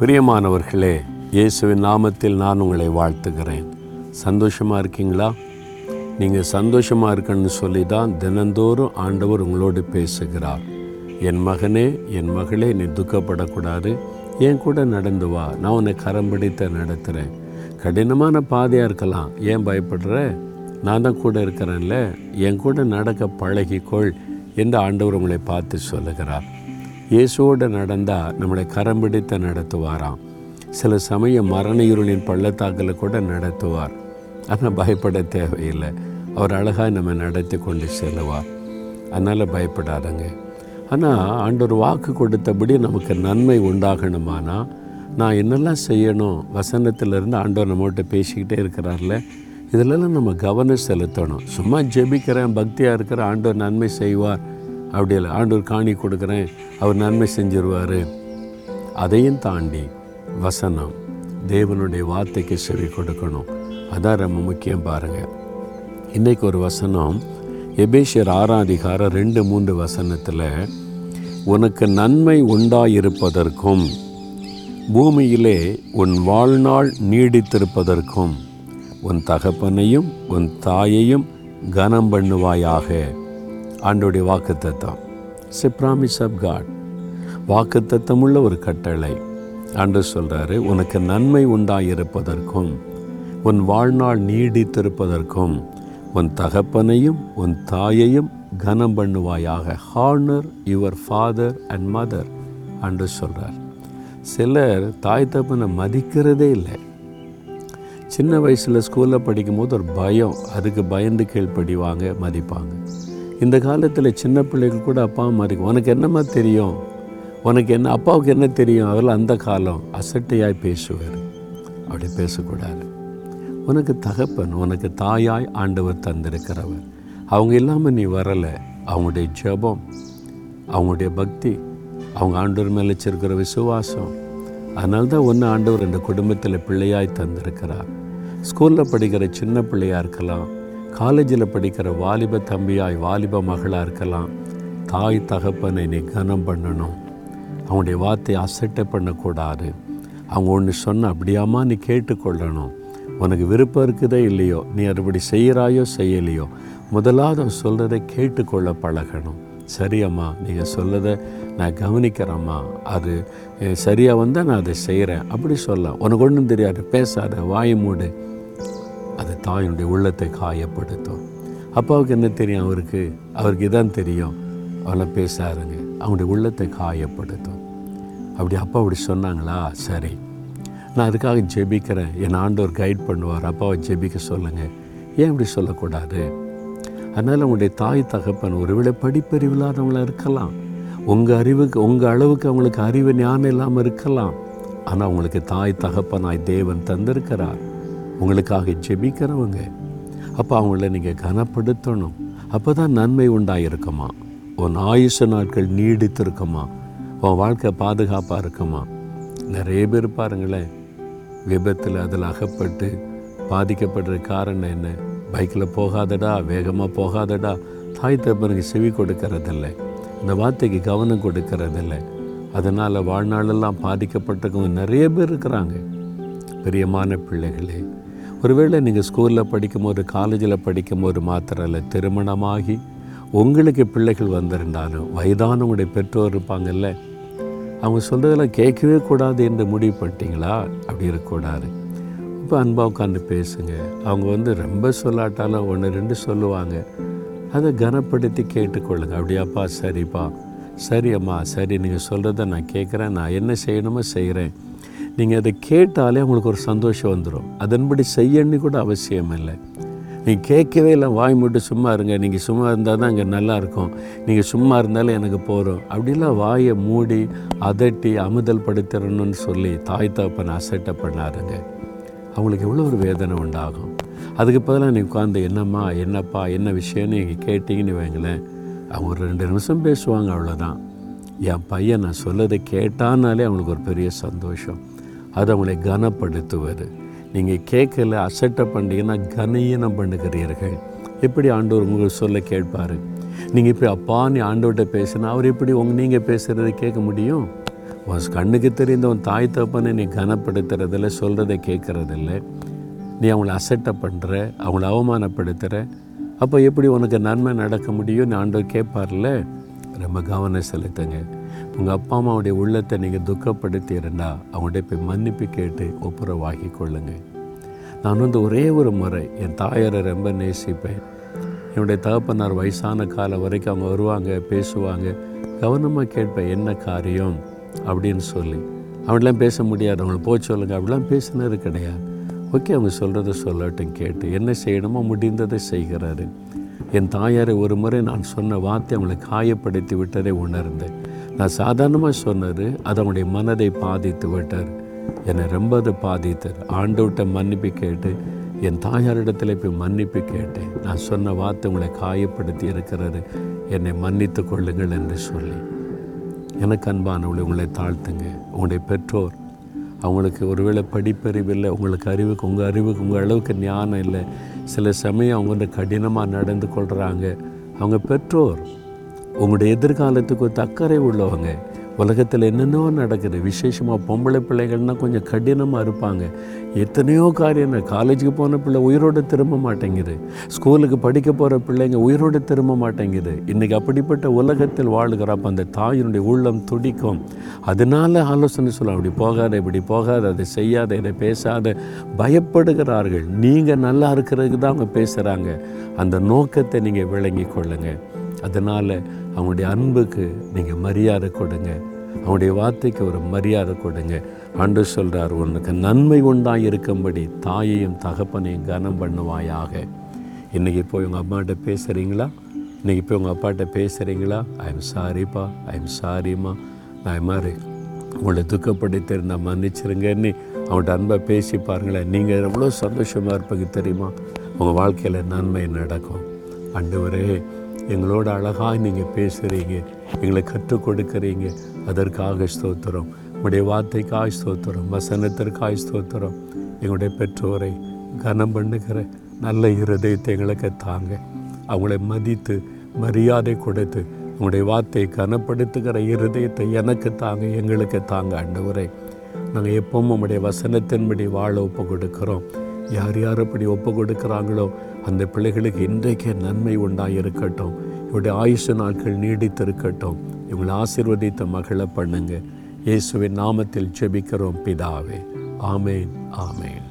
பிரியமானவர்களே இயேசுவின் நாமத்தில் நான் உங்களை வாழ்த்துகிறேன். சந்தோஷமாக இருக்கீங்களா? நீங்கள் சந்தோஷமாக இருக்கணும்னு சொல்லி தான் தினந்தோறும் ஆண்டவர் உங்களோடு பேசுகிறார். என் மகனே என் மகளே நீ துக்கப்படக்கூடாது. என் கூட நடந்து வா. நான் உன்னை கரம் பிடித்த நடத்துகிறேன் கடினமான பாதையாக இருக்கலாம். ஏன் பயப்படுற? நான் தான் கூட இருக்கிறேன்ல. என் கூட நடக்க பழகிக்கொள் என்று ஆண்டவர் உங்களை பார்த்து சொல்லுகிறார். இயேசுவோடு நடந்தால் நம்மளை கரம் பிடித்து நடத்துவாராம். சில சமயம் மரண இருளின் பள்ளத்தாக்கில் கூட நடத்துவார். ஆனால் பயப்பட தேவையில்லை. அவர் அழகாக நம்ம நடத்தி கொண்டு செல்லுவார். அதனால் பயப்படாதங்க. ஆனால் ஆண்டோர் வாக்கு கொடுத்தபடி நமக்கு நன்மை உண்டாகணுமானா? நான் என்னெல்லாம் செய்யணும்? வசனத்திலேருந்து ஆண்டவர் நம்மகிட்ட பேசிக்கிட்டே இருக்கிறார்ல? இதிலெல்லாம் நம்ம கவனம் செலுத்தணும். சும்மா ஜெபிக்கிறேன் பக்தியாக இருக்கிற ஆண்டவர் நன்மை செய்வார். அப்படி இல்லை. ஆண்டவர் காணி கொடுக்குறேன். அவர் நன்மை செஞ்சிருவார். அதையும் தாண்டி வசனம் தேவனுடைய வார்த்தைக்கு செவி கொடுக்கணும். அதான் ரொம்ப முக்கியம் பாருங்கள் இன்றைக்கு ஒரு வசனம் எபேஷியர் ஆறாம் அதிகாரம் ரெண்டு மூன்று வசனத்தில் உனக்கு நன்மை உண்டாயிருப்பதற்கும் பூமியிலே உன் வாழ்நாள் நீடித்திருப்பதற்கும் உன் தகப்பனையும் உன் தாயையும் கனம் பண்ணுவாயாக ஆண்டோடைய வாக்குத்தத்தம். சி ப்ராமிஸ் ஆஃப் காட் வாக்குத்தத்தமுள்ள ஒரு கட்டளை. ஆண்டு சொல்கிறாரு உனக்கு நன்மை உண்டாயிருப்பதற்கும் உன் வாழ்நாள் நீடித்திருப்பதற்கும் உன் தகப்பனையும் உன் தாயையும் கனம் பண்ணுவாயாக. Honour your father and mother அன்று சொல்கிறார் சிலர் தாய் தப்பனை மதிக்கிறதே இல்லை. சின்ன வயசில் ஸ்கூலில் படிக்கும்போது ஒரு பயம் அதுக்கு பயந்து கீழ்ப்படிவாங்க மதிப்பாங்க. இந்த காலத்தில் சின்ன பிள்ளைகள் கூட அப்பா அம்மா இருக்கு. உனக்கு என்னம்மா தெரியும்? உனக்கு என்ன அப்பாவுக்கு என்ன தெரியும்? அவரில் அந்த காலம் அசட்டையாய் பேசுவார். அப்படி பேசக்கூடாது. உனக்கு தகப்பன் உனக்கு தாயாய் ஆண்டவர் தந்திருக்கிறவர். அவங்க இல்லாமல் நீ வரலை. அவங்களுடைய ஜெபம் அவங்களுடைய பக்தி அவங்க ஆண்டவர் மேலே வச்சிருக்கிற விசுவாசம். அதனால்தான் ஒன்று ஆண்டவர் இந்த குடும்பத்தில் பிள்ளையாய் தந்திருக்கிறார். ஸ்கூலில் படிக்கிற சின்ன பிள்ளையாக இருக்கலாம் காலேஜில் படிக்கிற வாலிப தம்பியாய் வாலிப மகளாக இருக்கலாம். தாய் தகப்பனை நீ கனம் பண்ணணும். அவனுடைய வார்த்தையை அசட்டை பண்ணக்கூடாது. அவங்க ஒன்று சொன்ன அப்படியாமா நீ கேட்டுக்கொள்ளணும். உனக்கு விருப்பம் இருக்குதோ இல்லையோ நீ அதுபடி செய்கிறாயோ செய்யலையோ முதலாவது அவன் சொல்கிறதை கேட்டுக்கொள்ள பழகணும். சரியம்மா நீங்கள் சொல்லதை நான் கவனிக்கிறேம்மா. அது சரியாக வந்தால் நான் அதை செய்கிறேன் அப்படி சொல்லலாம் உனக்கு ஒன்றும் தெரியாது. பேசாத வாய் மூடு. தாயினுடைய உள்ளத்தை காயப்படுத்தும். அப்பாவுக்கு என்ன தெரியும் அவருக்கு? அவருக்கு இதான் தெரியும். அவளை பேசாருங்க. அவனுடைய உள்ளத்தை காயப்படுத்தும். அப்படி அப்பா அப்படி சொன்னாங்களா? சரி. நான் அதுக்காக ஜெபிக்கிறேன். என் ஆண்டவர் கைட் பண்ணுவார். அப்பாவை ஜெபிக்க சொல்லுங்கள் ஏன் இப்படி சொல்லக்கூடாது? அதனால் உங்களுடைய தாய் தகப்பன் ஒருவேளை படிப்பறிவு இல்லாதவங்களா இருக்கலாம். உங்கள் அறிவுக்கு உங்கள் அளவுக்கு அவங்களுக்கு அறிவு ஞானம் இல்லாமல் இருக்கலாம். ஆனால் உங்களுக்கு தாய் தகப்பனாய் தேவன் தந்திருக்கிறார். உங்களுக்காக ஜெபிக்கிறவங்க. அப்போ அவங்கள நீங்கள் கனப்படுத்தணும். அப்போ தான் நன்மை உண்டாயிருக்குமா? உன் ஆயுச நாட்கள் நீடித்திருக்குமா? உன் வாழ்க்கை பாதுகாப்பாக இருக்குமா? நிறைய பேர் பாருங்களேன் விபத்தில் அதில் அகப்பட்டு பாதிக்கப்படுற காரணம் என்ன? பைக்கில் போகாதடா வேகமாக போகாதடா. தாய் தப்பனுக்கு செவி கொடுக்கறதில்ல. இந்த வார்த்தைக்கு கவனம் கொடுக்கறதில்ல. அதனால் வாழ்நாளெல்லாம் பாதிக்கப்பட்டவங்க நிறைய பேர் இருக்கிறாங்க. பிரியமான பிள்ளைகளே ஒருவேளை நீங்கள் ஸ்கூலில் படிக்கும்போது காலேஜில் படிக்கும்போது மாத்திரம் இல்லை திருமணமாகி உங்களுக்கு பிள்ளைகள் வந்திருந்தாலும் வயதானவங்களுடைய பெற்றோர் இருப்பாங்கல்ல அவங்க சொல்கிறதெல்லாம் கேட்கவே கூடாது என்று முடிவு பண்ணிட்டீங்களா? அப்படி இருக்கக்கூடாது. இப்போ அன்பாக உட்காந்து பேசுங்க. அவங்க வந்து ரொம்ப சொல்லாட்டாலும் ஒன்று ரெண்டு சொல்லுவாங்க. அதை கனப்படுத்தி கேட்டுக்கொள்ளுங்க. அப்படியாப்பா சரிப்பா. சரி அம்மா. சரி நீங்கள் சொல்கிறத நான் கேட்குறேன். நான் என்ன செய்யணுமோ செய்கிறேன். நீங்கள் அதை கேட்டாலே அவங்களுக்கு ஒரு சந்தோஷம் வந்துடும். அதன்படி செய்யணும்னு கூட அவசியம் இல்லை. நீங்கள் கேட்கவே இல்லை வாய் மட்டும் சும்மா இருங்க நீங்கள் சும்மா இருந்தால் தான் இங்கே நல்லா இருக்கும். நீங்கள் சும்மா இருந்தாலும் எனக்கு போகிறோம் அப்படிலாம் வாயை மூடி அதட்டி அமுதல் படுத்திடணும்னு சொல்லி தாய் தப்பன் அசட்டை பண்ணாருங்க. அவங்களுக்கு எவ்வளோ ஒரு வேதனை உண்டாகும். அதுக்கு பதிலாக நீ உட்காந்து என்னம்மா என்னப்பா என்ன விஷயம்னு நீங்கள் கேட்டிங்கன்னு வைங்களேன். அவங்க ஒரு ரெண்டு நிமிஷம் பேசுவாங்க அவ்வளோதான் என் பையன் நான் சொல்லதை கேட்டானாலே அவங்களுக்கு ஒரு பெரிய சந்தோஷம். அது அவங்களை கனப்படுத்துவது. நீங்கள் கேட்கல அசட்டை பண்ணீங்கன்னா கனீனம் பண்ணுகிறீர்கள். எப்படி ஆண்டவர் உங்கள் சொல்ல கேட்பார்? நீங்கள் இப்படி அப்பா நீ ஆண்டவர்கிட்ட பேசினா அவர் எப்படி உங்க நீங்கள் பேசுகிறத கேட்க முடியும்? உன் கண்ணுக்கு தெரிந்த உன் தாய் தப்பனை நீ கனப்படுத்துறதில்ல சொல்கிறத கேட்குறதில்ல. நீ அவங்கள அசட்டை பண்ணுற அவங்கள அவமானப்படுத்துகிற அப்போ எப்படி உனக்கு நன்மை நடக்க முடியும்? ஆண்டவர் கேட்பார்ல? ரொம்ப கவனம் செலுத்துங்க. உங்கள் அப்பா அம்மாவுடைய உள்ளத்தை நீங்கள் துக்கப்படுத்தியிருந்தா அவங்கள்ட்ட போய் மன்னிப்பு கேட்டு ஒப்புரவாகி கொள்ளுங்க. நான் வந்து ஒரே ஒரு முறை என் தாயாரை ரொம்ப நேசிப்பேன். என்னுடைய தகப்பனார் வயசான காலம் வரைக்கும் அவங்க வருவாங்க பேசுவாங்க. கவனமாக கேட்பேன் என்ன காரியம்? அப்படின்னு சொல்லி. அவங்களாம் பேச முடியாது. அவங்கள போக சொல்லுங்க. அப்படிலாம் பேசினது கிடையாது. ஓகே அவங்க சொல்கிறத சொல்லட்டும் கேட்டு என்ன செய்யணுமோ முடிந்ததை செய்கிறாரு. என் தாயாரை ஒரு முறை நான் சொன்ன வார்த்தை அவங்களை காயப்படுத்தி விட்டதை உணர்ந்தேன். நான் சாதாரணமாக சொன்னது அது அவனுடைய மனதை பாதித்து விட்டார். என்னை ரொம்ப அது பாதித்தார். ஆண்டவர்கிட்ட மன்னிப்பு கேட்டு என் தாயாரிடத்தில் போய் மன்னிப்பு கேட்டேன் நான் சொன்ன வார்த்தை உங்களை காயப்படுத்தி இருக்கிறாரு என்னை மன்னித்து கொள்ளுங்கள் என்று சொல்லி. எனக்கு அன்பானவளை உங்களை தாழ்த்துங்க. உங்களுடைய பெற்றோர் அவங்களுக்கு ஒருவேளை படிப்பறிவு இல்லை உங்களுக்கு அறிவுக்கு உங்கள் அறிவுக்கு உங்கள் அளவுக்கு ஞானம் இல்லை. சில சமயம் அவங்க வந்து கடினமாக நடந்து கொள்கிறாங்க அவங்க பெற்றோர் உங்களுடைய எதிர்காலத்துக்கு ஒரு அக்கறை உள்ளவங்க. உலகத்தில் என்னென்னோ நடக்குது. விசேஷமாக பொம்பளை பிள்ளைகள்னால் கொஞ்சம் கடினமாக இருப்பாங்க. எத்தனையோ காரியம் காலேஜுக்கு போன பிள்ளை உயிரோடு திரும்ப மாட்டேங்குது. ஸ்கூலுக்கு படிக்க போகிற பிள்ளைங்க உயிரோடு திரும்ப மாட்டேங்குது. இன்றைக்கி அப்படிப்பட்ட உலகத்தில் வாழ்கிறப்ப அந்த தாயினுடைய உள்ளம் துடிக்கும். அதனால ஆலோசனை சொல்ல அப்படி போகாத இப்படி போகாத அதை செய்யாத இதை பேசாத. பயப்படுகிறார்கள். நீங்கள் நல்லா இருக்கிறதுக்கு தான் அவங்க பேசுகிறாங்க அந்த நோக்கத்தை நீங்கள் விளங்கி கொள்ளுங்கள் அதனால் அவங்களுடைய அன்புக்கு நீங்கள் மரியாதை கொடுங்க. அவங்களுடைய வார்த்தைக்கு ஒரு மரியாதை கொடுங்க. ஆண்டு சொல்கிறார் உனக்கு நன்மை உண்டாக இருக்கும்படி தாயையும் தகப்பனையும் கனம் பண்ணுவாயாக. இன்றைக்கி போய் உங்கள் அம்மாட்ட பேசுகிறீங்களா இன்றைக்கி போய் உங்கள் அப்பாட்ட பேசுகிறீங்களா ஐ எம் சாரிப்பா ஐ எம் சாரிம்மா நான் மாதிரி உங்களை துக்கப்படுத்திருந்தா மன்னிச்சிருங்கன்னு அவன்கிட்ட அன்பை பேசி பாருங்களேன். நீங்கள் எவ்வளோ சந்தோஷமாக இருப்பீங்க தெரியுமா? உங்கள் வாழ்க்கையில் நன்மை நடக்கும். அண்டு ஒரே எங்களோட அழகாக நீங்கள் பேசுகிறீங்க எங்களை கற்றுக் கொடுக்குறீங்க. அதற்காக ஸ்தோத்திரம். உங்களுடைய வார்த்தைக்காய் ஸ்தோத்திரம் வசனத்திற்காய் ஸ்தோத்திரம். எங்களுடைய பெற்றோரை கனம் பண்ணுகிற நல்ல இருதயத்தை எங்களுக்கு தாங்க. அவங்களை மதித்து மரியாதை கொடுத்து உங்களுடைய வார்த்தையை கனப்படுத்துகிற இருதயத்தை எனக்கு தாங்க எங்களுக்கு தாங்க ஆண்டவரை. நாங்கள் எப்பவும் உங்களுடைய வசனத்தின்படி வாழ ஒப்பு கொடுக்குறோம். யார் யார் அப்படி ஒப்பு கொடுக்குறாங்களோ அந்த பிள்ளைகளுக்கு இன்றைக்கே நன்மை உண்டாயிருக்கட்டும். இவருடைய ஆயுஷ நாட்கள் நீடித்திருக்கட்டும். இவங்களை ஆசிர்வதித்த மகளை பண்ணுங்க. இயேசுவின் நாமத்தில் ஜெபிக்கிறோம் பிதாவே. ஆமேன் ஆமேன்.